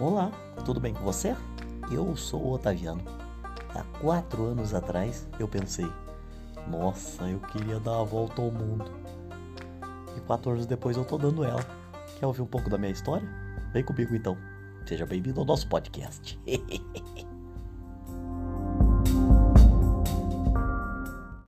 Olá, tudo bem com você? Eu sou o Otaviano. Há quatro anos atrás eu pensei, nossa, eu queria dar a volta ao mundo. E quatro anos depois eu tô dando ela. Quer ouvir um pouco da minha história? Vem comigo então. Seja bem-vindo ao nosso podcast.